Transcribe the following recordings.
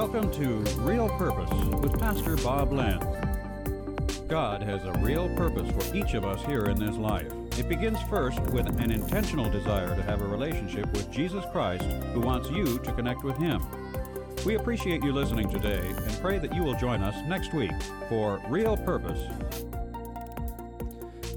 Welcome to Real Purpose with Pastor Bob Lenz. God has a real purpose for each of us here in this life. It begins first with an intentional desire to have a relationship with Jesus Christ who wants you to connect with Him. We appreciate you listening today and pray that you will join us next week for Real Purpose.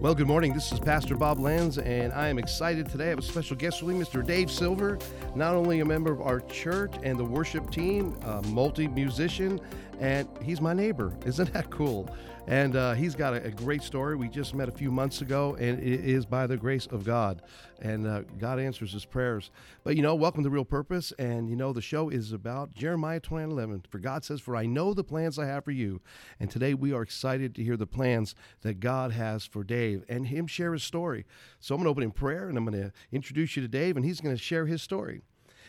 Well, good morning. This is Pastor Bob Lenz, and I am excited today. I have a special guest with me, Mr. Dave Silver, not only a member of our church and the worship team, a multi musician, and he's my neighbor. Isn't that cool? And uh, he's got a, a, great story. We just met a few months ago, and it is by the grace of God. And uh, God answers his prayers. But you know, welcome to Real Purpose. And you know, the show is about Jeremiah 29 11. For God says, For I know the plans I have for you. And today we are excited to hear the plans that God has for Dave and him share his story. So I'm going to open in prayer and I'm going to introduce you to Dave, and he's going to share his story.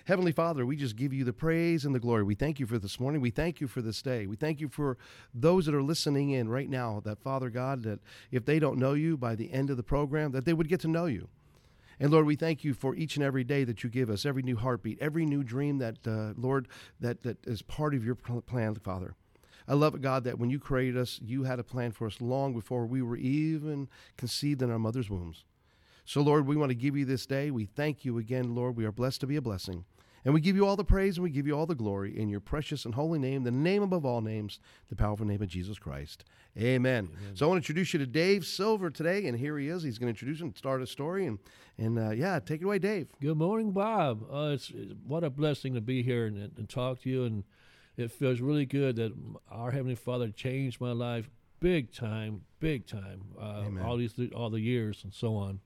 Heavenly Father, we just give you the praise and the glory. We thank you for this morning. We thank you for this day. We thank you for those that are listening in right now, that Father God, that if they don't know you by the end of the program, that they would get to know you. And Lord, we thank you for each and every day that you give us, every new heartbeat, every new dream that, uh, Lord, that, that is part of your plan, Father. I love it, God, that when you created us, you had a plan for us long before we were even conceived in our mother's wombs. So, Lord, we want to give you this day. We thank you again, Lord. We are blessed to be a blessing. And we give you all the praise and we give you all the glory in your precious and holy name, the name above all names, the powerful name of Jesus Christ. Amen. Amen. So I want to introduce you to Dave Silver today, and here he is. He's going to introduce and start a story, and and uh, yeah, take it away, Dave. Good morning, Bob. Uh, it's, it's, what a blessing to be here and, and talk to you, and it feels really good that our heavenly Father changed my life big time, big time. Uh, all these all the years and so on.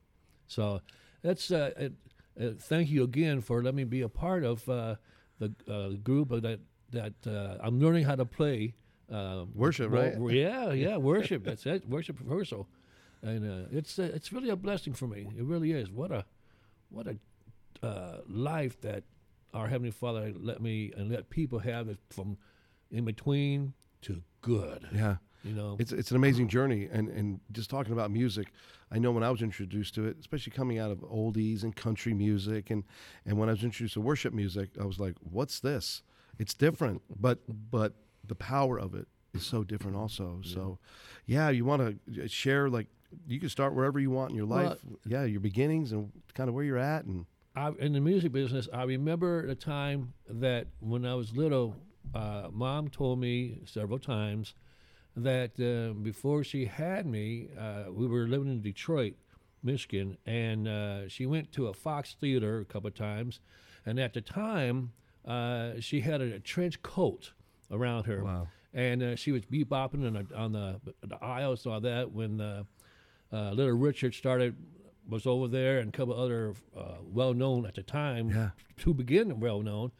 So that's uh, it, uh, thank you again for letting me be a part of uh, the uh, group that that uh, I'm learning how to play. Uh, worship, right? yeah, yeah, worship. That's it. Worship rehearsal, and uh, it's it's really a blessing for me. It really is. What a what a life that our heavenly Father let me and let people have it from in between to good. Yeah. You know, it's it's an amazing journey, and and just talking about music, I know when I was introduced to it, especially coming out of oldies and country music, and and when I was introduced to worship music, I was like, "What's this? It's different, but but the power of it is so different, also." Yeah. So, yeah, you want to share like you can start wherever you want in your life. Well, yeah, your beginnings and kind of where you're at, and I, in the music business, I remember the time that when I was little, uh, mom told me several times that uh, before she had me, uh, we were living in Detroit, Michigan, and uh, she went to a Fox Theater a couple of times. And at the time, uh, she had a, a, trench coat around her. Wow. And uh, she was bebopping on the, on the, the aisles and all that when uh, Little Richard started was over there and a couple other well known at the time yeah. to begin well known.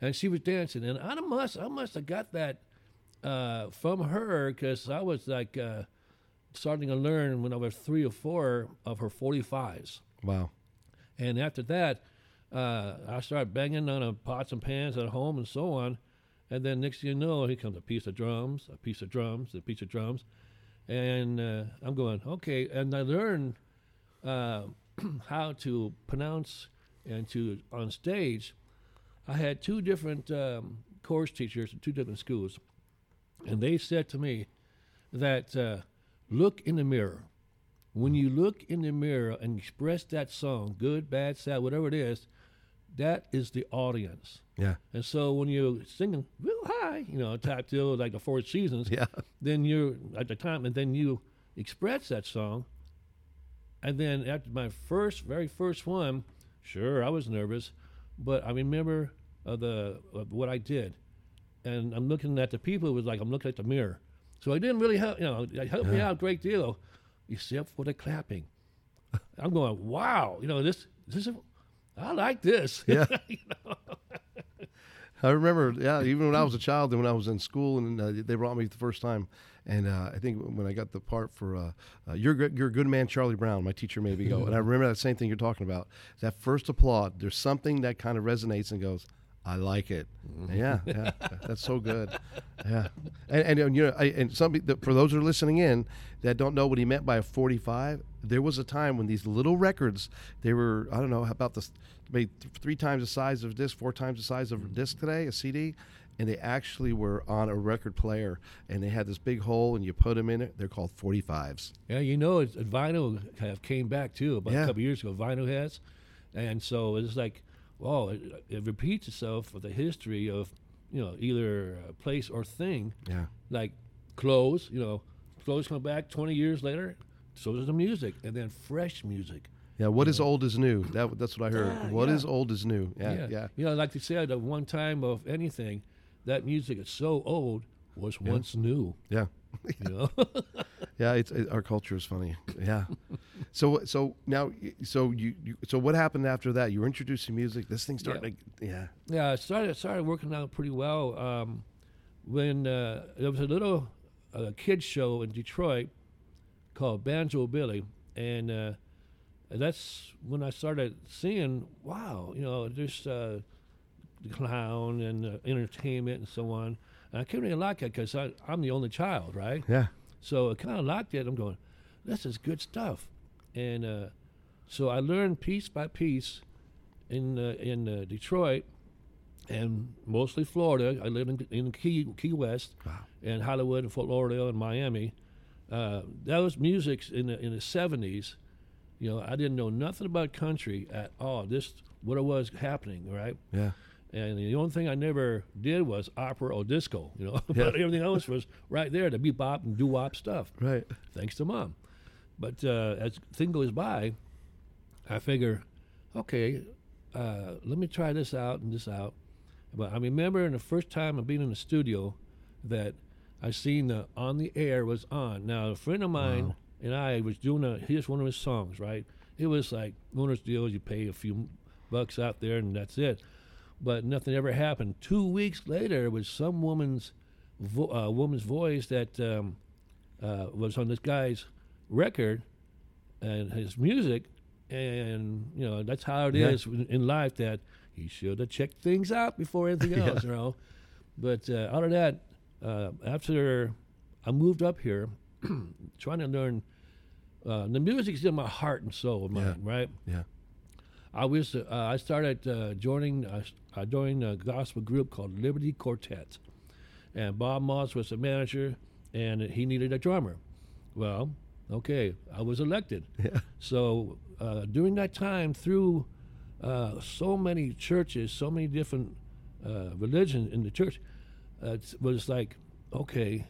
And she was dancing. And I must I must have got that – uh, from her because I was like uh, starting to learn when I was three or four of her 45s. Wow. And after that, uh, I started banging on a pots and pans at home and so on. And then next thing you know, here comes a piece of drums, a piece of drums, a piece of drums. And uh, I'm going, okay. And I learned uh, how to pronounce and to, on stage, I had two different um, course teachers in two different schools. And they said to me that uh, look in the mirror. When you look in the mirror and express that song, good, bad, sad, whatever it is, that is the audience. Yeah. And so when you're singing real high, you know, top till like the four seasons, yeah. then you're at the time, and then you express that song. And then after my first, very first one, sure, I was nervous, but I remember uh, the uh, what I did and I'm looking at the people. It was like I'm looking at the mirror. So it didn't really help. You know, it helped yeah. me out a great deal, except for the clapping. I'm going, wow. You know, this this is. I like this. Yeah. you know? I remember, yeah, even when I was a child and when I was in school and uh, they brought me the first time, and uh, I think when I got the part for uh, uh "You're You're a Good Man, Charlie Brown," my teacher made me go, and I remember that same thing you're talking about. That first applaud, there's something that kind of resonates and goes, I like it. Mm-hmm. Yeah, yeah, that's so good. Yeah, and, and you know, I, and some for those who are listening in that don't know what he meant by a 45, there was a time when these little records, they were I don't know about this, maybe three times the size of a disc, four times the size of a disc today, a CD. and they actually were on a record player, and they had this big hole, and you put them in it. They're called 45s. Yeah, you know, it's, vinyl of came back too about Yeah. a couple years ago. Vinyl has, and so it's like, well, it, it repeats itself with the history of, you know, either a place or thing. Yeah. Like clothes, you know, clothes come back 20 years later. So does the music, and then fresh music. Yeah, what is old is new. That that's what I heard. Yeah, What yeah. is old is new. Yeah, yeah. You know, like they said, at one time of anything, that music is so old was once new. Yeah. You know. Yeah, it's it, our culture is funny. Yeah. so so now so you, you so what happened after that? You were introducing music. This thing started. to- Yeah. Yeah, it started started working out pretty well um, when uh, there was a little uh, kids show in Detroit called Banjo Billy, and uh, that's when I started seeing, wow, you know, just uh, the clown and uh, entertainment and so on. And I couldn't really like it because I'm the only child, right? Yeah. So I kind of liked it. I'm going, this is good stuff, and uh, so I learned piece by piece in uh, in uh, Detroit and mostly Florida. I lived in, in Key Key West Wow. and Hollywood and Fort Lauderdale and Miami. Uh, that was music in the in the '70s. You know, I didn't know nothing about country at all. This what it was happening, right? Yeah. And the only thing I never did was opera or disco, you know. Yeah. but everything else was right there, the bebop and doo-wop stuff, Right. thanks to mom. But uh, as thing goes by, I figure, okay, uh, let me try this out and this out. But I remember in the first time of being in the studio that I seen the on the air was on. Now a friend of mine Wow. and I was doing a here's one of his songs, right? It was like one of those deals you pay a few bucks out there and that's it. But nothing ever happened. Two weeks later, it was some woman's vo- uh, woman's voice that um, uh, was on this guy's record and his music, and you know that's how it is Yeah. in, in life. That he should have checked things out before anything Yeah. else, you know. But uh, out of that, uh, after I moved up here, trying to learn. Uh, the music's in my heart and soul, Yeah. mine, right? Yeah. I was uh, I started uh, joining uh, I joined a gospel group called Liberty Quartet, and Bob Moss was the manager, and he needed a drummer. Well, okay, I was elected. Yeah. So uh, during that time, through uh, so many churches, so many different uh, religions in the church, uh, it was like, okay,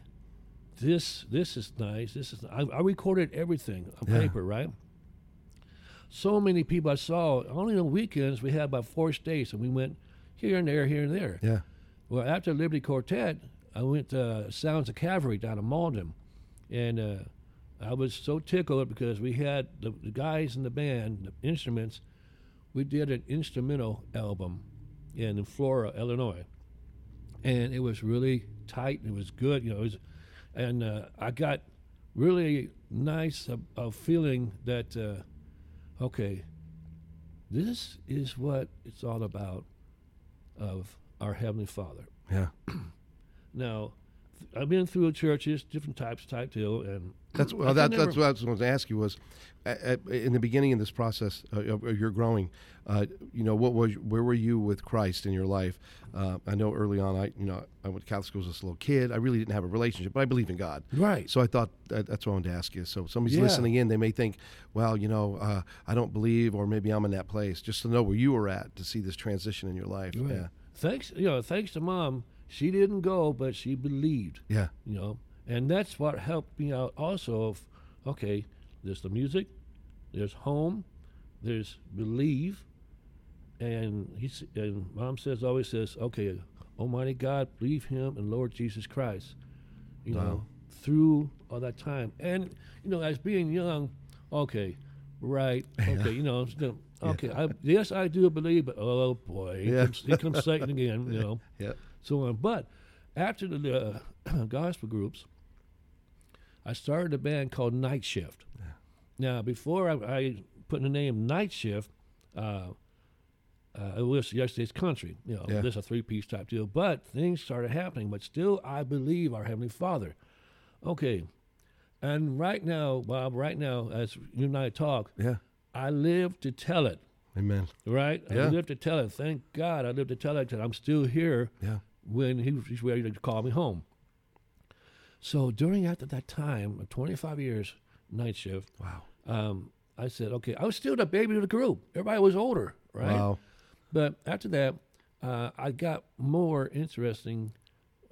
this this is nice. This is I, I recorded everything on Yeah. paper, right? So many people I saw. Only on weekends we had about four states, and we went here and there, here and there. Yeah. Well, after Liberty Quartet, I went to Sounds of Calvary down in Malden, and uh, I was so tickled because we had the, the guys in the band, the instruments. We did an instrumental album in Flora, Illinois, and it was really tight. and It was good, you know. It was, and uh, I got really nice of, of feeling that uh, okay, this is what it's all about of our Heavenly Father. Yeah. Now, th- I've been through churches, different types, type deal, and That's well. That, never- that's what I was going to ask you was, at, at, in the beginning of this process uh, of, of your growing, uh, you know, what was where were you with Christ in your life? Uh, I know early on, I you know, I went to Catholic school as a little kid. I really didn't have a relationship, but I believe in God. right. So I thought that, that's what I wanted to ask you. So somebody's Yeah. listening in, they may think, well, you know, uh, I don't believe, or maybe I'm in that place. Just to know where you were at to see this transition in your life. Right. Yeah. Thanks, you know, thanks to mom, she didn't go, but she believed, Yeah. you know, and that's what helped me out. Also, of okay, there's the music, there's home, there's believe, and he's and mom says always says, okay, Almighty God, believe Him and Lord Jesus Christ, you Wow. know, through all that time, and you know, as being young, okay, right, okay, you know, still- okay, I, yes, I do believe, but oh boy, here Yeah. comes, here comes Satan again, you know Yeah. so on. But after the uh, gospel groups, I started a band called Night Shift. Now, before I, I put in the name Night Shift, uh, uh, it was yesterday's country. You know, Yeah. this is a three-piece type deal. But things started happening. But still, I believe our Heavenly Father. Okay, and right now, Bob, right now, as you and I talk, Yeah. I live to tell it. Amen. Right? Yeah. I live to tell it. Thank God I live to tell it that I'm still here Yeah. when he he's ready to call me home. So during after that time, 25 years night shift, Wow. um, I said, okay, I was still the baby of the group. Everybody was older, right? Wow. But after that, uh, I got more interesting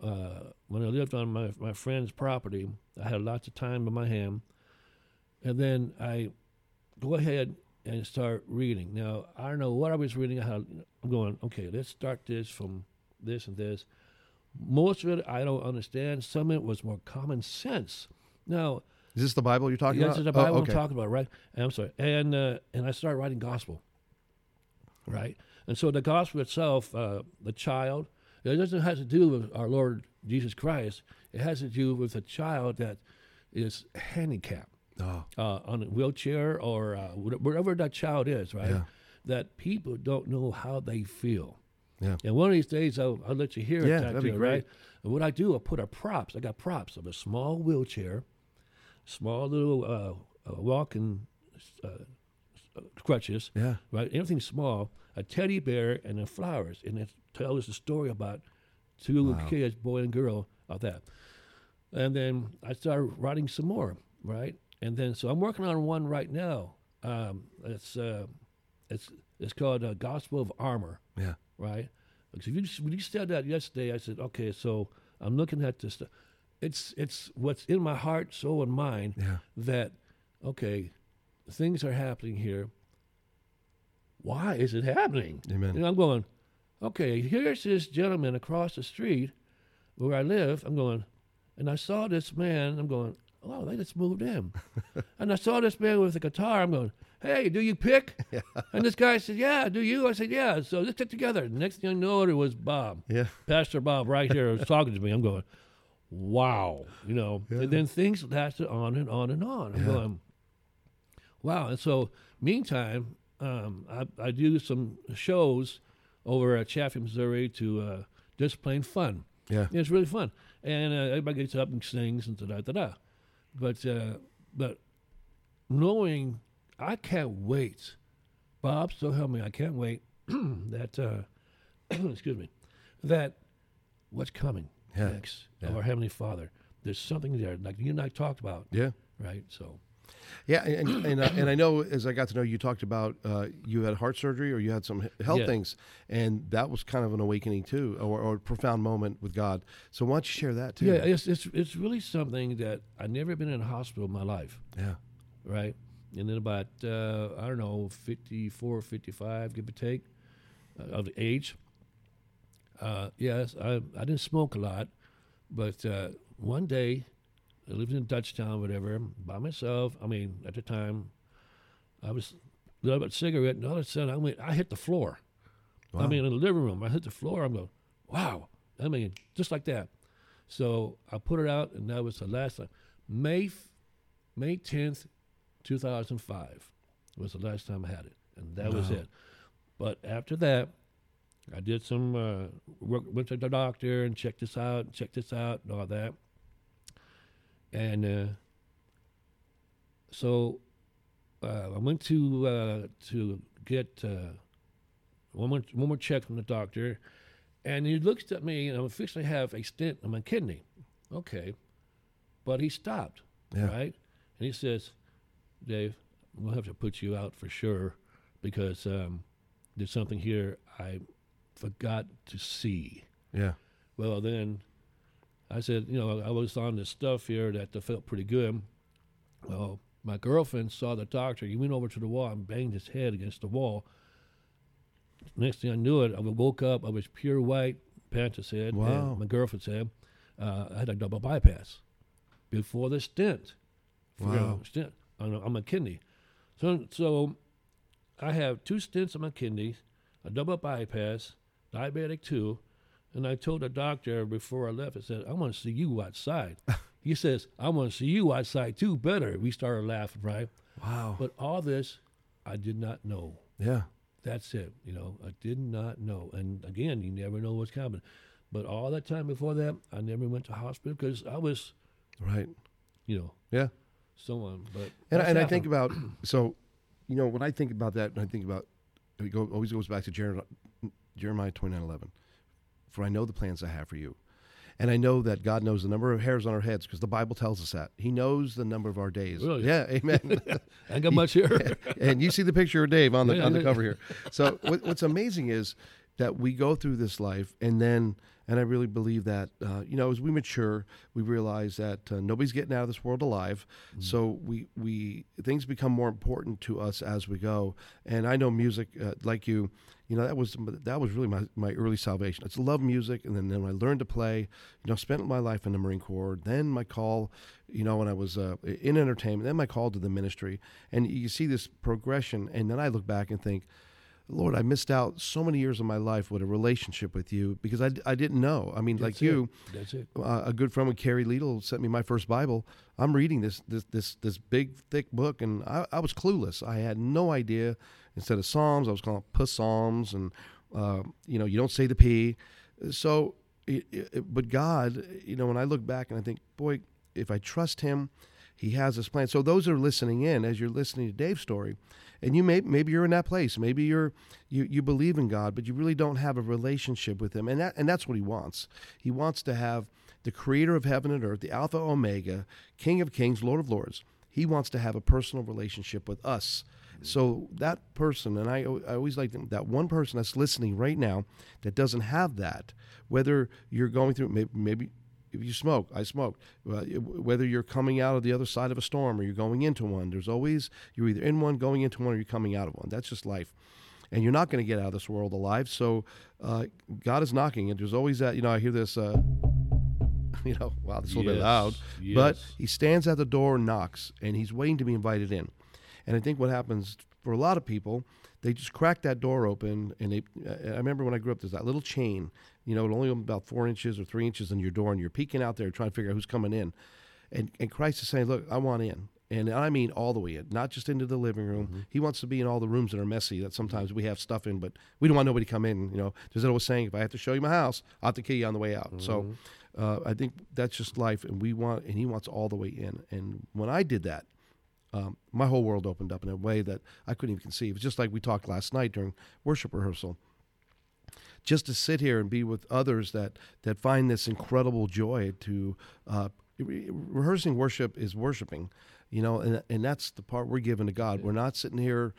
uh, when I lived on my, my friend's property. I had lots of time in my hand. And then I go ahead and start reading. Now, I don't know what I was reading. I'm going, okay, let's start this from this and this. Most of it I don't understand. Some of it was more common sense. Now, Is this the Bible you're talking yeah, about? this is the Bible oh, okay. I'm talking about, right? And I'm sorry. And uh, and I started writing gospel, right? And so the gospel itself, uh, the child, it doesn't have to do with our Lord Jesus Christ. It has to do with a child that is handicapped, Oh, uh, on a wheelchair or uh, wherever that child is, right? Yeah. That people don't know how they feel. Yeah. And one of these days, I'll, I'll let you hear Yeah, it, that'd be great. right? And what I do, I put a props. I got props of a small wheelchair, small little uh, uh, walking uh, uh, crutches, yeah. right? Everything small, a teddy bear, and then flowers. And it tells the story about two Wow. kids, boy and girl, of that. And then I started writing some more, right? And then so I'm working on one right now. Um, it's uh, it's it's called uh, Gospel of Armor, Yeah. Right? Because if you, when you said that yesterday, I said, okay, so I'm looking at this. Stuff. It's it's what's in my heart, soul, and mind Yeah. that okay, things are happening here. Why is it happening? Amen. And I'm going, okay, here's this gentleman across the street where I live. I'm going, and I saw this man. I'm going, oh, they just moved in. and I saw this man with a guitar. I'm going, hey, do you pick? And this guy said, yeah, do you? I said, yeah. So let's get together. Next thing I know, it was Bob. Yeah. Pastor Bob right here was talking to me. I'm going, wow, you know. Yeah. And then things lasted on and on and on. I'm Yeah. going, wow. And so, meantime, um, I, I do some shows over at Chaffee, Missouri to uh, just plain fun. Yeah. It's really fun, and uh, everybody gets up and sings and da da da da. But uh, but knowing I can't wait, Bob, so help me, I can't wait that uh, excuse me, that what's coming Yeah. next Yeah. of our Heavenly Father. There's something there, like you and I talked about, Yeah. right? So Yeah, and and, and, uh, and I know as I got to know you, you talked about uh, you had heart surgery or you had some health Yeah. things, and that was kind of an awakening too, or, or a profound moment with God. So why don't you share that too? yeah, it's it's it's really something that I never been in a hospital in my life. yeah, right? And then about, uh, I don't know, 54, 55, give or take, uh, of the age. Uh, yes, I, I didn't smoke a lot, but uh, one day, I lived in Dutchtown, whatever, by myself. I mean, at the time, I was lit up a cigarette, and all of a sudden, I went, I hit the floor. I mean, in the living room, I hit the floor. I'm going, wow. I mean, just like that. So I put it out, and that was the last time. May, f- May 10th, 2005 was the last time I had it, and that was it. But after that, I did some uh, work, went to the doctor and checked this out, checked this out, and all that. And uh, so uh, I went to uh, to get uh, one more one more check from the doctor, and he looks at me, and I officially have a stent in my kidney. Okay, but he stopped, Yeah. right? And he says, "Dave, we'll have to put you out for sure because um, there's something here I forgot to see." yeah, Well, then I said, you know, I was on this stuff here that felt pretty good. Well, my girlfriend saw the doctor. He went over to the wall and banged his head against the wall. Next thing I knew it, I woke up. I was pure white, Panta said. Wow. And my girlfriend said, uh, I had a double bypass before the stent. Wow. stent on, on my kidney. So, so I have two stents on my kidneys, a double bypass, diabetic too, and I told the doctor before I left, I said, I want to see you outside. he says, I want to see you outside too, better. We started laughing, right? wow, But all this, I did not know. yeah, That's it. You know, I did not know. And again, you never know what's coming. But all that time before that, I never went to hospital because I was, right, you know, yeah. so on. But And, that's and I think about so, you know, when I think about that, and I think about it go, always goes back to Jeremiah, Jeremiah twenty nine eleven. For I know the plans I have for you. And I know that God knows the number of hairs on our heads because the Bible tells us that. He knows the number of our days. Really? Yeah, amen. I ain't got much here. and you see the picture of Dave on the Yeah, on the cover here. So what, what's amazing is that we go through this life, and then, and I really believe that uh, you know, as we mature, we realize that uh, nobody's getting out of this world alive. So we we things become more important to us as we go. And I know music, uh, like you, you know, that was that was really my, my early salvation. It's love music, and then then I learned to play. You know, spent my life in the Marine Corps. Then my call, you know, when I was uh, in entertainment. Then my call to the ministry, and you see this progression. And then I look back and think, Lord, I missed out so many years of my life with a relationship with you because I, I didn't know. I mean, like That's you. That's it. uh, a good friend with Carrie Liedel sent me my first Bible. I'm reading this this this this big thick book, and I, I was clueless. I had no idea. Instead of Psalms, I was calling it Psalms, and uh, you know, you don't say the P. So, it, it, but God, you know, when I look back and I think, boy, if I trust Him, He has this plan. So those are listening in as you're listening to Dave's story, and you may maybe you're in that place. Maybe you're you you believe in God, but you really don't have a relationship with Him, and that and that's what He wants. He wants to have the Creator of heaven and earth, the Alpha Omega, King of Kings, Lord of Lords. He wants to have a personal relationship with us. So that person, and I, I always like them, that one person that's listening right now that doesn't have that, whether you're going through maybe, maybe if you smoke, I smoke. Uh, whether you're coming out of the other side of a storm or you're going into one, there's always you're either in one, going into one, or you're coming out of one. That's just life, and you're not going to get out of this world alive. So uh, God is knocking, and there's always that. You know, I hear this. Uh, you know, wow, this is a little bit Yes, loud, but he stands at the door and knocks, and he's waiting to be invited in. And I think what happens for a lot of people, they just crack that door open, and they. I remember when I grew up, there's that little chain, you know, it only about four inches or three inches in your door, and you're peeking out there trying to figure out who's coming in. And and Christ is saying, look, I want in. And I mean all the way in, not just into the living room. He wants to be in all the rooms that are messy that sometimes we have stuff in, but we don't want nobody to come in. You know, there's that old saying, if I have to show you my house, I'll have to kill you on the way out. So uh, I think that's just life, and we want, and he wants all the way in. And when I did that, um, my whole world opened up in a way that I couldn't even conceive. It's just like we talked last night during worship rehearsal. Just to sit here and be with others that that find this incredible joy to uh, re- rehearsing worship is worshiping, you know, and and that's the part we're giving to God. We're not sitting here,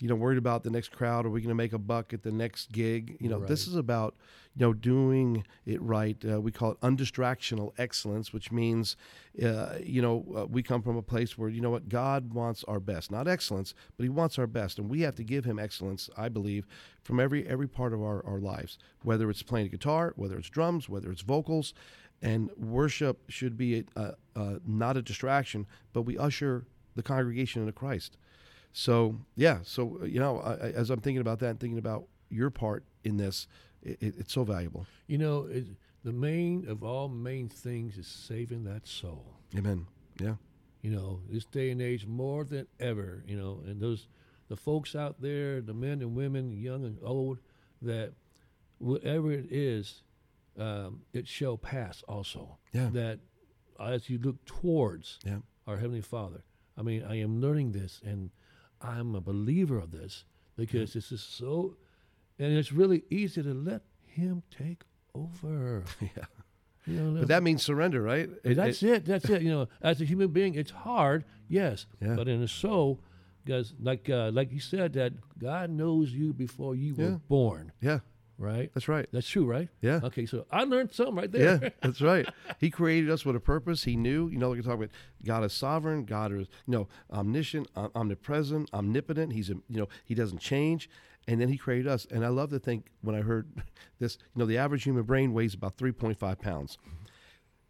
you know, worried about the next crowd. Are we going to make a buck at the next gig? You know, this is about you know doing it right. Uh, we call it undistractional excellence, which means uh, you know uh, we come from a place where you know what God wants our best, not excellence, but He wants our best, and we have to give Him excellence. I believe from every every part of our, our lives, whether it's playing guitar, whether it's drums, whether it's vocals. And worship should be a, a, not a distraction, but we usher the congregation into Christ. So yeah, so uh, you know, I, I- as I'm thinking about that and thinking about your part in this, it, it, it's so valuable. You know, it, the main of all main things is saving that soul. Amen. Yeah. You know, this day and age more than ever. You know, and those the folks out there, the men and women, young and old, that whatever it is, um, it shall pass. Also, Yeah. that as you look towards Yeah. our heavenly Father. I mean, I am learning this, and I'm a believer of this because this is so, and it's really easy to let Him take over. Yeah. You know, But that means surrender, right? It- that's it- it. That's it. You know, as a human being, it's hard, yes, Yeah. but in a soul, because like uh, like you said, that God knows you before you Yeah. were born, yeah. Right? That's right. That's true, right? Yeah. Okay, so I learned something right there. Yeah, that's right. He created us with a purpose. He knew, you know, we can talk about God is sovereign, God is, you know, omniscient, om- omnipresent, omnipotent. He's, a, you know, he doesn't change. And then he created us. And I love to think when I heard this, you know, the average human brain weighs about 3.5 pounds.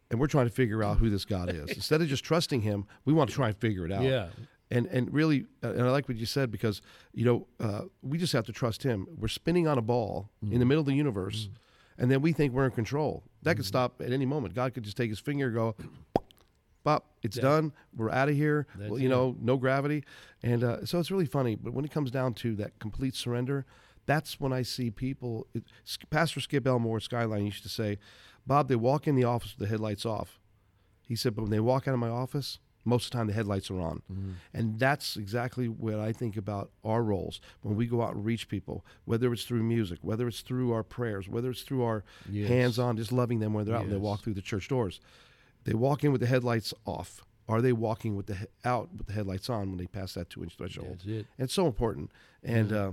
And we're trying to figure out who this God is. Instead of just trusting him, we want to try and figure it out. Yeah. And, and really, uh, and I like what you said because, you know, uh, we just have to trust him. We're spinning on a ball in the middle of the universe, and then we think we're in control. That could stop at any moment. God could just take his finger and go, pop, it's Yeah. done. We're out of here. Well, you know, no gravity. And uh, so it's really funny. But when it comes down to that complete surrender, that's when I see people. It, Pastor Skip Elmore at Skyline used to say, Bob, they walk in the office with the headlights off. He said, but when they walk out of my office, most of the time the headlights are on. Mm-hmm. And that's exactly what I think about our roles when we go out and reach people, whether it's through music, whether it's through our prayers, whether it's through our Yes. hands on, just loving them when they're out and they walk through the church doors. They walk in with the headlights off. Are they walking with the he- out with the headlights on when they pass that two inch threshold? It's so important. And uh,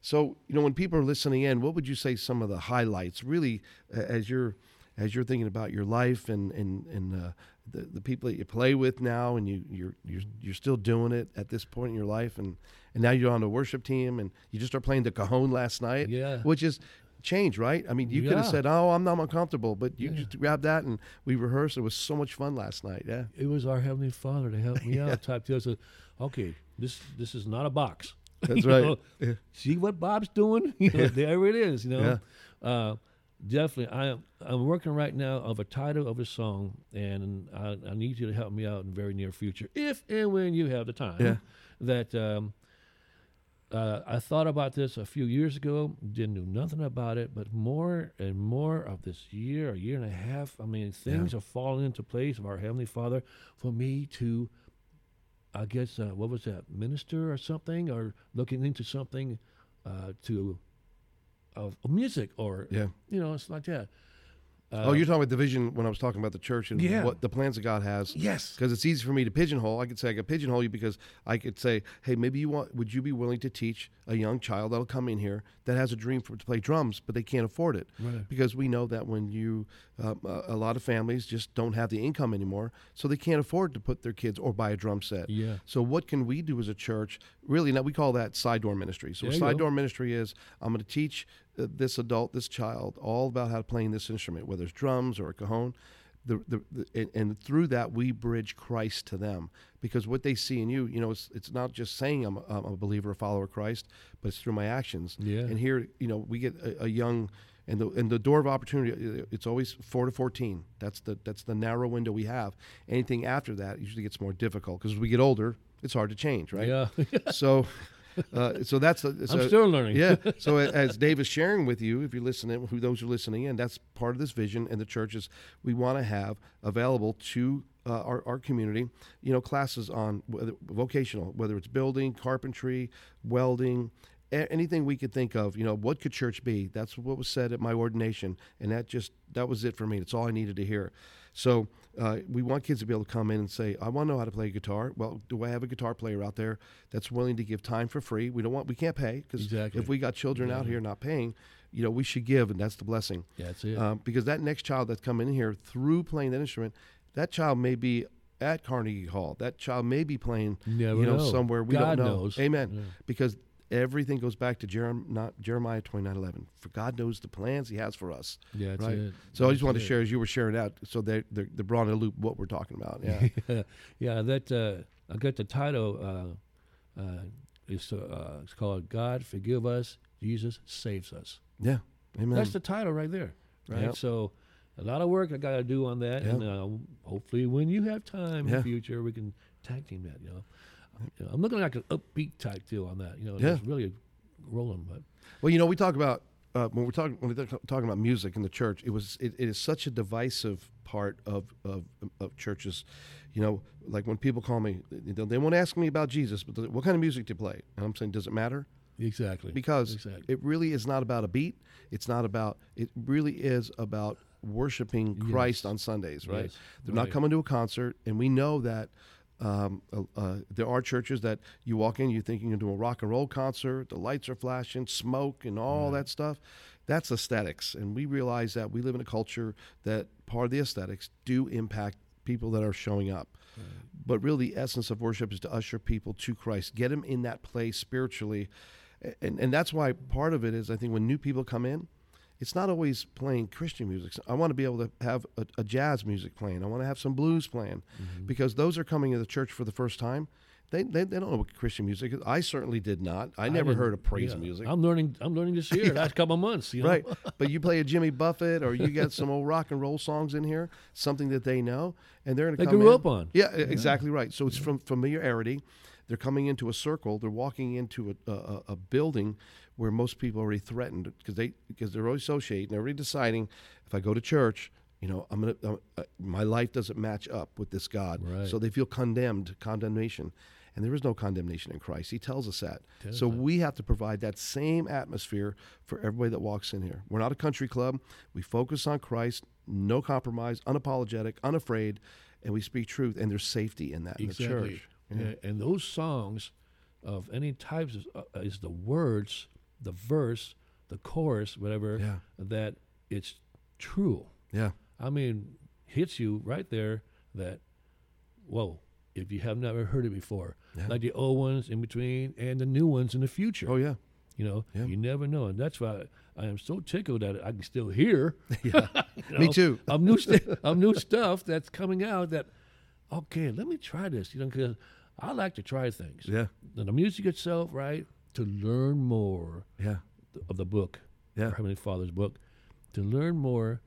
so, you know, when people are listening in, what would you say some of the highlights, really, uh, as you're as you're thinking about your life and and and uh, the the people that you play with now, and you you're you're you're still doing it at this point in your life, and and now you're on the worship team, and you just started playing the cajon last night, Yeah. which is change, right? I mean, you could have said, "Oh, I'm not uncomfortable," but you Yeah. just grabbed that and we rehearsed. It was so much fun last night. Yeah, It was our heavenly Father to help me out. Type deal. So, okay, this this is not a box. That's right. know, Yeah. See what Bob's doing? You know, there it is. You know, Yeah. uh, definitely. I am. I'm working right now of a title of a song, and I, I need you to help me out in very near future, if and when you have the time. Yeah. That um, uh, I thought about this a few years ago, didn't know nothing about it, but more and more of this year, a year and a half, I mean, things are falling into place of our Heavenly Father for me to, I guess, uh, what was that, minister or something, or looking into something uh, to of music or, yeah. you know, it's like that. Uh, oh, you're talking about the vision when I was talking about the church and Yeah. what the plans that God has. Yes. because it's easy for me to pigeonhole. I could say I could pigeonhole you because I could say, hey, maybe you want, would you be willing to teach a young child that'll come in here that has a dream for to play drums, but they can't afford it Right. because we know that when you, um, a a lot of families just don't have the income anymore, so they can't afford to put their kids or buy a drum set. Yeah. So what can we do as a church? Really, now we call that side door ministry. So There a side door ministry is I'm going to teach uh, this adult, this child, all about how to play this instrument, whether it's drums or a cajon. The, the, the and, and through that we bridge Christ to them because what they see in you, you know, it's, it's not just saying I'm a, I'm a believer, a follower of Christ, but it's through my actions. Yeah. And here, you know, we get a, a young and the and the door of opportunity. uh, It's always four to fourteen. That's the that's the narrow window we have. Anything after that usually gets more difficult because as we get older, it's hard to change, right? Yeah. So, uh, so that's a, so, I'm still learning. yeah. So as Dave is sharing with you, if you're listening, who those are listening in, that's part of this vision and the churches we want to have available to uh, our, our community. You know, classes on whether, vocational, whether it's building, carpentry, welding. a- Anything we could think of, you know, what could church be? That's what was said at my ordination, and that just that was it for me. It's all I needed to hear. So uh, we want kids to be able to come in and say, "I want to know how to play guitar." Well, do I have a guitar player out there that's willing to give time for free? We don't want, we can't pay because Exactly. if we got children out here not paying, you know, we should give, and that's the blessing. That's it. Um, because that next child that's coming in here through playing that instrument, that child may be at Carnegie Hall. That child may be playing, Never you know, know. somewhere we God don't know. knows. Amen. Yeah. Because everything goes back to Jerem, not Jeremiah twenty nine eleven. For God knows the plans He has for us. Yeah, that's right. it. So I just wanted it. to share as you were sharing out, so they they're, they're brought in a loop what we're talking about. Yeah. yeah, that uh, I got the title. Uh, uh, it's uh, it's called "God Forgive Us, Jesus Saves Us." yeah. Amen. That's the title right there, right? Yep. So, a lot of work I got to do on that, Yep. and uh, hopefully, when you have time in the future, we can tag team that. You know, You know, I'm looking like an upbeat type deal on that. You know, Yeah. it's really rolling, but Well, you know, we talk about uh, when we're talking when we're talking about music in the church. It was it, it is such a divisive part of, of of churches. You know, like when people call me, they, they won't ask me about Jesus, but what kind of music do you play? And I'm saying, does it matter? exactly Because exactly. it really is not about a beat. It's not about. It really is about worshiping Christ Yes. on Sundays, right? Yes, They're not coming to a concert, and we know that. Um, uh, uh, there are churches that you walk in, you think you're going to do a rock and roll concert, the lights are flashing, smoke, and all that stuff. That's aesthetics, and we realize that we live in a culture that part of the aesthetics do impact people that are showing up. But really, the essence of worship is to usher people to Christ, get them in that place spiritually, and and that's why part of it is I think when new people come in, it's not always playing Christian music. I want to be able to have a, a jazz music playing. I want to have some blues playing, mm-hmm. because those are coming to the church for the first time. They, they, they don't know what Christian music is. I certainly did not. I never didn't- heard of praise yeah. music. I'm learning. I'm learning this year. Last couple of months. You know? Right. but you play a Jimmy Buffett or you get some old rock and roll songs in here, something that they know, and they're going to They come grew in. up on. Yeah, e- exactly right. So it's from familiarity. They're coming into a circle. They're walking into a, a, a building where most people are already threatened because they because they're already associating. They're already deciding if I go to church, You know, I'm gonna. Uh, uh, my life doesn't match up with this God, Right. so they feel condemned, condemnation, and there is no condemnation in Christ. He tells us that. So us. we have to provide that same atmosphere for everybody that walks in here. We're not a country club. We focus on Christ, no compromise, unapologetic, unafraid, and we speak truth. And there's safety in that in the church. Yeah, And those songs of any types of, uh, is the words, the verse, the chorus, whatever, Yeah. that it's true. Yeah. I mean, hits you right there that, whoa, if you have never heard it before, Yeah. like the old ones in between and the new ones in the future. Oh yeah. You know, Yeah. you never know, and that's why I am so tickled that I can still hear. Yeah. you Me know, too. Of new, st- of new stuff that's coming out. That okay, let me try this. You know, because I like to try things. Yeah. And the music itself, right? To learn more Yeah. of the book, Yeah. Heavenly Father's book, to learn more,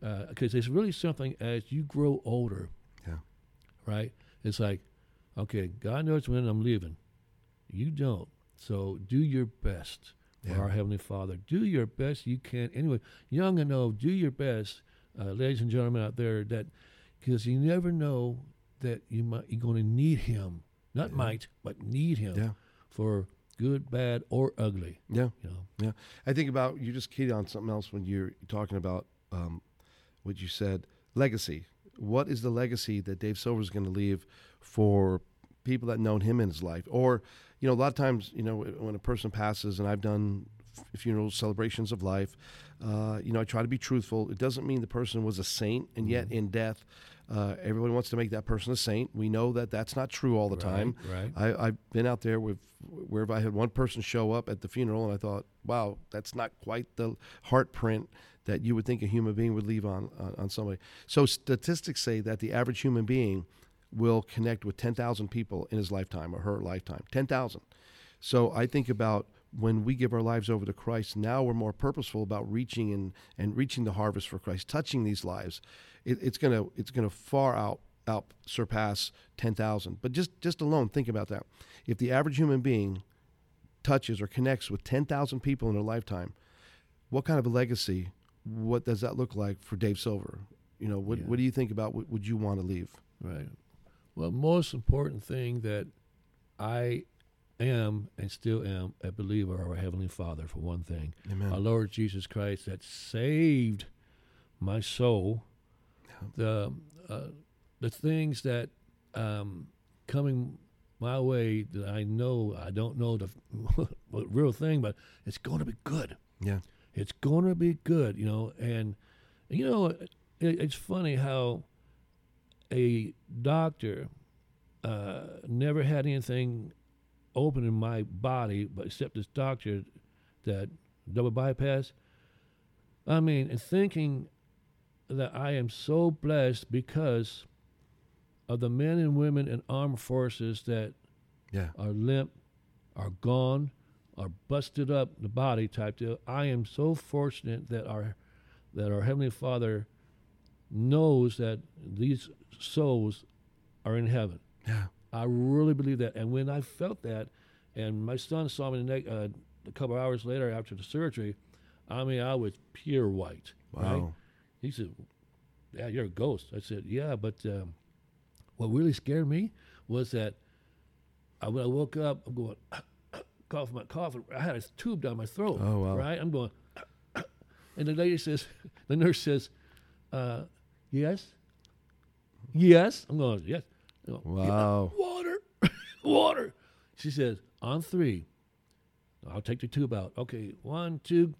because it's really something as you grow older, Yeah. right? It's like, okay, God knows when I'm leaving. You don't. So do your best for Yeah. our Heavenly Father. Do your best you can. Anyway, young and old, do your best, uh, ladies and gentlemen out there, that because you never know that you might you're going to need Him, not might, but need Him Yeah. for good, bad, or ugly. Yeah. You know, Yeah, I think about you just keyed on something else when you're talking about um, what you said legacy. What is the legacy that Dave Silver is going to leave for people that known him in his life? Or, you know, a lot of times, you know, when a person passes, and I've done f- funerals, celebrations of life, uh, you know, I try to be truthful. It doesn't mean the person was a saint, and yet in death, uh, everyone wants to make that person a saint. We know that that's not true all the time. right? I, I've been out there with where I had one person show up at the funeral, and I thought, wow, that's not quite the heart print that you would think a human being would leave on on, on somebody. So statistics say that the average human being will connect with ten thousand people in his lifetime or her lifetime. Ten thousand. So I think about when we give our lives over to Christ, now we're more purposeful about reaching and, and reaching the harvest for Christ, touching these lives. It, it's gonna it's gonna far out out surpass ten thousand. But just just alone, think about that. If the average human being touches or connects with ten thousand people in their lifetime, what kind of a legacy? What does that look like for Dave Silver? You know, what Yeah. what do you think about? What would you want to leave? Right. Well, most important thing that I am and still am a believer of our Heavenly Father, for one thing. Amen. Our Lord Jesus Christ that saved my soul. The uh, the things that um, coming my way that I know I don't know the real thing, but it's going to be good. Yeah. It's going to be good, you know. And you know, it, it's funny how a doctor uh, never had anything open in my body, but except this doctor that double bypass. I mean, and thinking that I am so blessed because of the men and women in armed forces that Yeah. are limp, are gone, are busted up the body type deal. I am so fortunate that our that our Heavenly Father knows that these souls are in heaven. Yeah. I really believe that. And when I felt that, and my son saw me the next, uh, a couple hours later after the surgery, I mean, I was pure white. Right? He said, "Yeah, you're a ghost." I said, "Yeah, but um, what really scared me was that I, when I woke up, I'm going coughing my coughing. I had a tube down my throat. Oh, wow. Right? I'm going, and the lady says, the nurse says, uh, "Yes, yes." I'm going, "Yes." I go, "Yeah, Wow. water, water. She says, "On three, I'll take the tube out." Okay, one, two.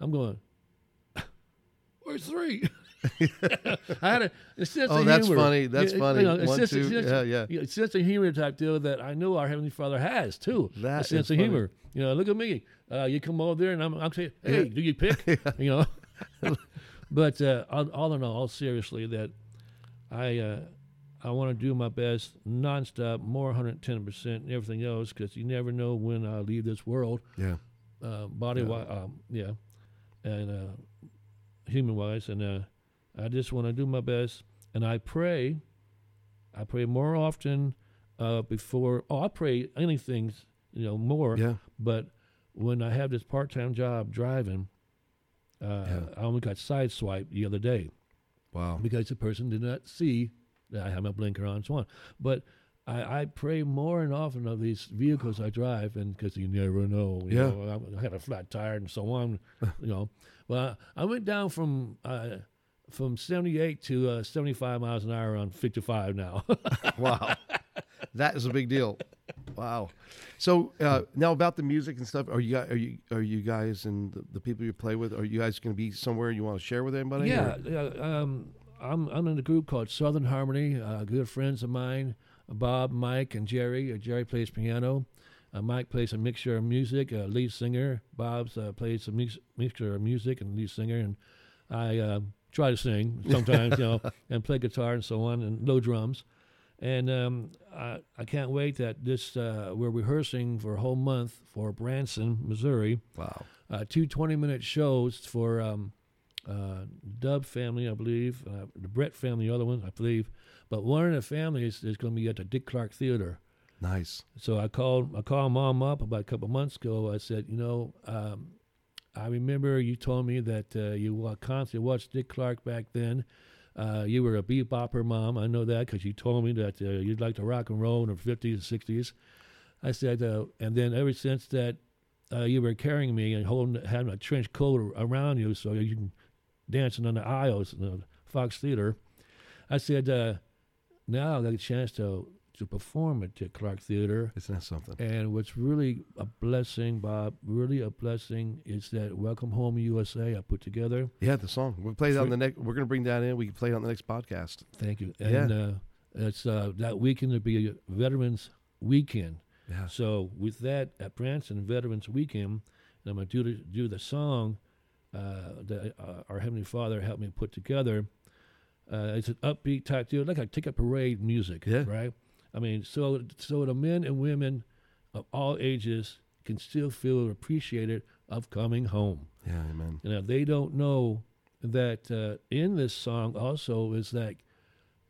I'm going. Three? I had a, a sense Oh, of that's funny. That's Yeah, funny. You know, One, sense, two. sense, Yeah, yeah. you know, sense of humor type deal that I know our heavenly Father has too. That a sense of funny. humor. You know, look at me. Uh, you come over there, and I'm, I'm saying, "Hey, Yeah. do you pick?" You know. but uh, all, all in all, seriously, that I uh, I want to do my best, nonstop, more 110 percent, and everything else, because you never know when I leave this world Yeah. uh, body Yeah. wise, um, yeah, and uh, human wise, and uh, I just want to do my best, and I pray, I pray more often uh, before. Oh, I pray anything, you know, more. Yeah. But when I have this part-time job driving, Uh, Yeah. I only got sideswiped the other day Wow. because the person did not see that I had my blinker on and so on. But I, I pray more and often of these vehicles I drive, and because you never know, you Yeah. know, I, I had a flat tire and so on, you know. But I went down from uh, from 78 to uh, 75 miles an hour on 55 now. Wow. that is a big deal. Wow. So uh, now about the music and stuff, are you guys, are you are you guys and the, the people you play with? Are you guys going to be somewhere you want to share with anybody? yeah, or- yeah. Um, I'm I'm in a group called Southern Harmony. Uh, good friends of mine, Bob, Mike, and Jerry. Uh, Jerry plays piano. Uh, Mike plays a mixture of music. Uh, lead singer. Bob's uh, plays a mix, mixture of music and lead singer. And I uh, try to sing sometimes, you know, and play guitar and so on, and low drums. And um, I, I can't wait that this uh, we're rehearsing for a whole month for Branson, Missouri Wow. uh, two 20 minute shows for um, uh, Dub family, I believe, uh, the Brett family, the other one, I believe. But one of the families is going to be at the Dick Clark Theater. Nice. So I called I called mom up about a couple months ago. I said, you know, um, I remember you told me that uh, you constantly watched Dick Clark back then. Uh, you were a bebopper mom. I know that because you told me that uh, you'd like to rock and roll in the 50s and 60s. I said, uh, and then ever since that, uh, you were carrying me and holding, having a trench coat around you so you can dancing on the aisles in the Fox Theater. I said, uh, now I got a chance to to perform at Dick Clark Theater. Isn't that something? And what's really a blessing, Bob, really a blessing, is that Welcome Home USA I put together. Yeah, the song. We'll play that on the next, we're going to bring that in. We can play it on the next podcast. Thank you. Yeah. And uh, it's uh, that weekend to be a Veterans Weekend. Yeah. So with that at Branson Veterans Weekend, and I'm gonna do the, do the song uh, that uh, our Heavenly Father helped me put together. Uh, it's an upbeat type deal, like a ticket parade music, Yeah. right? I mean, so so the men and women of all ages can still feel appreciated of coming home. Yeah, amen. You know, they don't know that uh, in this song also is that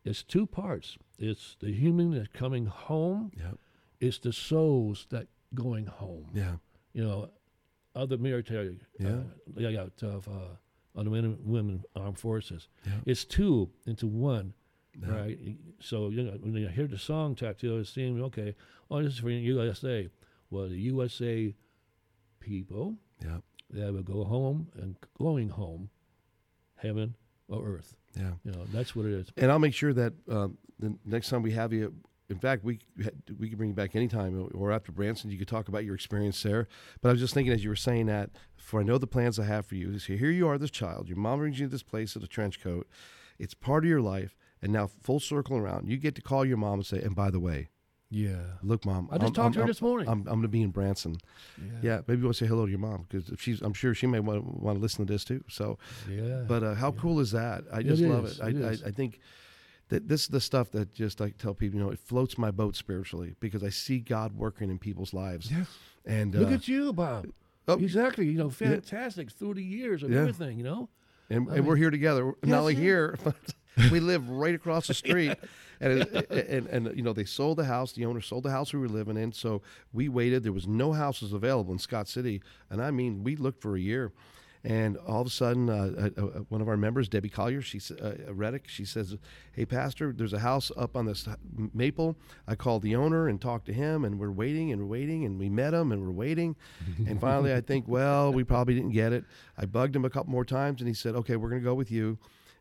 it's two parts. It's the human that's coming home. Yep. It's the souls that going home. Yeah. You know, other military. Yeah. Uh, yeah, yeah, of uh, other men and women armed forces. Yeah. It's two into one. Yeah. Right. So you know when you hear the song tattoo, it seems okay. Oh, this is for USA. Well, the USA people yeah. that will go home and going home, heaven or earth. Yeah. You know, that's what it is. And I'll make sure that um, the next time we have you, in fact, we we can bring you back anytime or after Branson, you could talk about your experience there. But I was just thinking as you were saying that, for I know the plans I have for you. So here you are, this child. Your mom brings you to this place in a trench coat. It's part of your life, and now full circle around, you get to call your mom and say, "And by the way, Yeah. look, mom, I just I'm- talked to her I'm- this morning. I'm, I'm going to be in Branson. Yeah, yeah maybe we'll say hello to your mom because if she's, I'm sure she may want, want to listen to this too. So, yeah. but uh, how yeah. cool is that? I It just love is, it. I, it. I, I think that this is the stuff that just I tell people, you know, it floats my boat spiritually because I see God working in people's lives. Yeah. And Look uh, at you, Bob. oh, Exactly. You know, fantastic through the years of Yeah. everything, you know? and, and we're here together. Not only here, but we live right across the street. And, it- and and you know they sold the house. The owner sold the house we were living in. So we waited. There was no houses available in Scott City, and I mean we looked for a year. And all of a sudden, uh, uh, uh, one of our members, Debbie Collier, she s- uh, Reddick, she says, "Hey, Pastor, there's a house up on this maple. I called the owner and talked to him, and we're waiting and waiting, and we met him and we're waiting, and finally, I think, well, we probably didn't get it. I bugged him a couple more times, and he said, "Okay, we're going to go with you."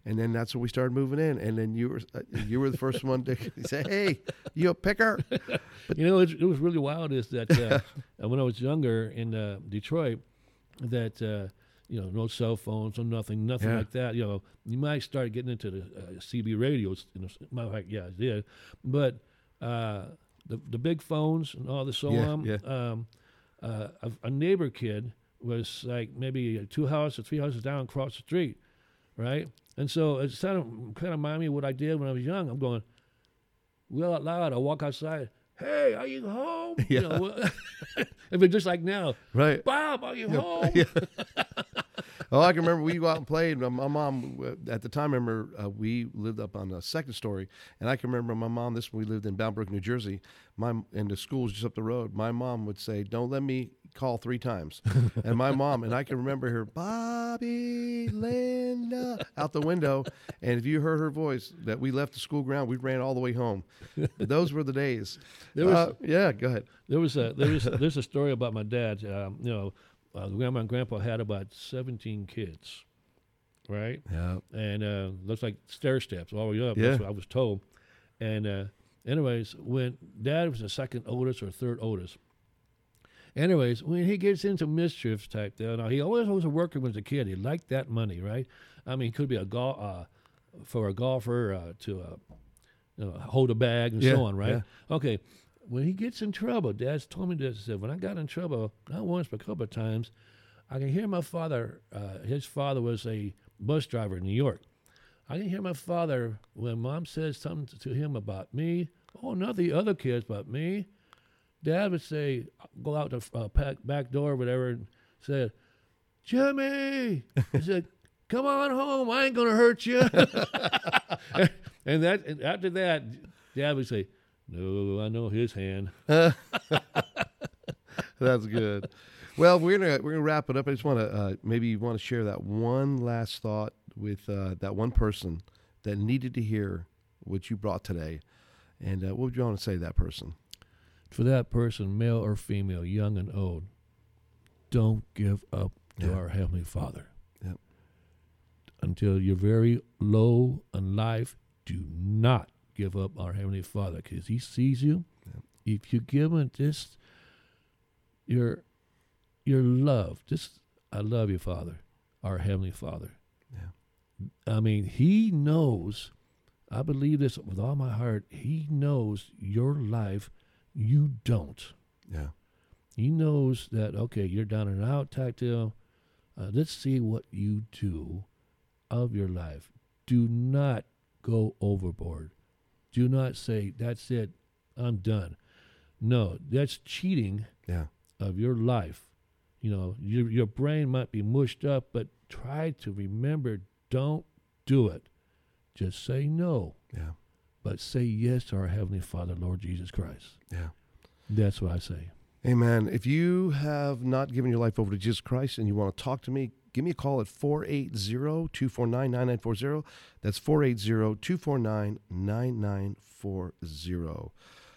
And then that's when we started moving in. And then you were uh, you were the first one to say, "Hey, you a picker?" But you know, it, it was really wild is that uh, when I was younger in uh, Detroit, that, uh, you know, no cell phones, no nothing, nothing Yeah. like that. You know, you might start getting into the uh, CB radios. You know, matter of fact, yeah, I did. But uh, the the big phones and all the so Yeah, on. yeah. Um, uh, a, a neighbor kid was like maybe two houses or three houses down across the street, right? And so it's kind of kind of remind me of what I did when I was young. I'm going, well out loud. I walk outside. Hey, are you home? Yeah. You know, if it's just like now, right. Bob, are you home? Yeah. Oh, I can remember we go out and played. My, my mom uh, at the time. I remember uh, we lived up on the second story, and I can remember my mom. This when we lived in Bound Brook, New Jersey. My and the school was just up the road. My mom would say, "Don't let me call three times. and my mom, and I can remember her, Bobby, Linda, out the window. And if you heard her voice, that we left the school ground, we ran all the way home. Those were the days. There was- Uh, yeah, go ahead. There was a there was there's a story about my dad. Um, you know, uh, grandma and grandpa had about 17 kids, right? Yeah. and uh, looks like stair steps all the way up. Yeah. That's what I was told. And uh, anyways, when Dad was the second oldest or third oldest. Anyways, when he gets into mischief type deal, now he always was working with a kid. He liked that money, right? I mean, he could be a golf uh, for a golfer uh, to uh, you know, hold a bag and Yeah, so on, right? yeah. Okay. When he gets in trouble, Dad's told me this. He said, when I got in trouble, not once but a couple of times, I can hear my father. Uh, his father was a bus driver in New York. I can hear my father when mom says something to him about me. Oh, not the other kids, but me. Dad would say, go out the uh, back, door, or whatever, and said, Jimmy. He said, come on home. I ain't gonna hurt you. and that and after that, Dad would say, no, I know his hand. That's good. Well, we're gonna we're gonna wrap it up. I just want to uh, maybe you want to share that one last thought with uh, that one person that needed to hear what you brought today, and uh, what would you want to say to that person? For that person, male or female, young and old, don't give up to Yeah. our Heavenly Father. Yep. Until you're very low in life, do not give up our Heavenly Father because He sees you. Yep. If you give Him just your your love, just I love you, Father, our Heavenly Father. Yeah. I mean, He knows. I believe this with all my heart. He knows your life. You don't. Yeah, He knows that okay, you're down and out, tactile. Uh, let's see what you do of your life. Do not go overboard. Do not say that's it, I'm done. No, that's cheating yeah, of your life. You know, your your brain might be mushed up, but try to remember. Don't do it. Just say no, yeah, but say yes to our heavenly Father, Lord Jesus Christ. yeah. That's what I say. Amen. If you have not given your life over to Jesus Christ and you want to talk to me, give me a call at 480-249-9940. That's 480-249-9940.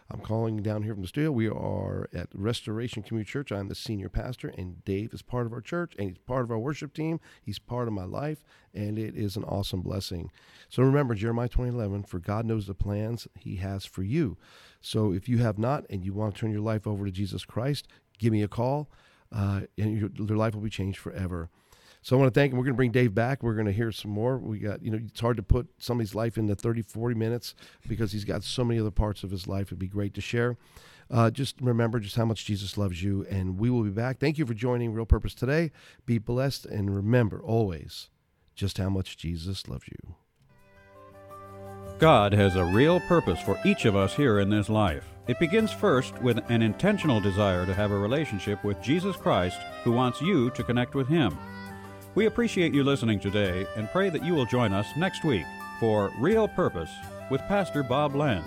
I'm calling down here from the studio. We are at Restoration Community Church. I'm the senior pastor, and Dave is part of our church, and he's part of our worship team. He's part of my life, and it is an awesome blessing. So remember Jeremiah 2011, for God knows the plans he has for you. So if you have not and you want to turn your life over to Jesus Christ, give me a call, uh, and your, your life will be changed forever. So I want to thank him. We're going to bring Dave back. We're going to hear some more. We got, you know, it's hard to put somebody's life into 30, 40 minutes because he's got so many other parts of his life. It'd be great to share. Uh, just remember just how much Jesus loves you, and we will be back. Thank you for joining Real Purpose today. Be blessed, and remember always just how much Jesus loves you. God has a real purpose for each of us here in this life. It begins first with an intentional desire to have a relationship with Jesus Christ who wants you to connect with Him. We appreciate you listening today and pray that you will join us next week for Real Purpose with Pastor Bob Lenz.